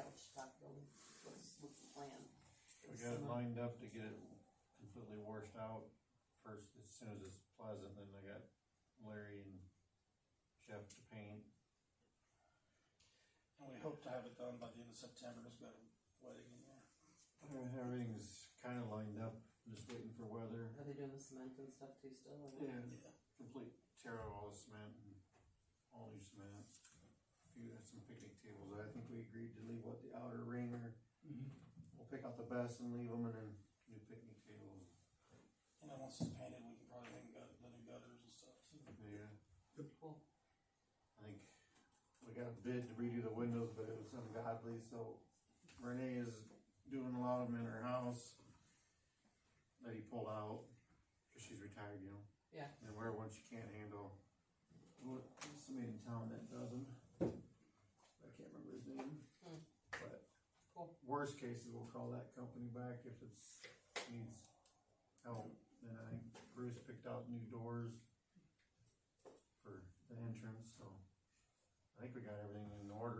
at with Chautauqua building? What's, what's the plan? We got it lined up to get it completely washed out first, as soon as it's pleasant, then I got Larry and Jeff to paint. And we hope to have it done by the end of September, just got a wedding in there. Uh, Everything's kinda lined up, just waiting for weather. Are they doing the cement and stuff too still? or what? Yeah, Yeah. complete tear out all the cement and all new cement. Few, had some picnic tables, I think we agreed to leave what the outer ring or, mm-hmm. we'll pick out the best and leave them and then new picnic tables. And then once it's painted, we can probably hang gut, the new gutters and stuff too. Yeah, Cool. I think we got a bid to redo the windows, but it was ungodly, so Renee is doing a lot of them in her house. That he pulled out, cause she's retired, you know? Yeah. And where one she can't handle, what, there's somebody in town that does them. I can't remember his name. Hmm. But. Cool. Worst cases, we'll call that company back if it's, needs help, And I think Bruce picked out new doors for the entrance, so. I think we got everything in order,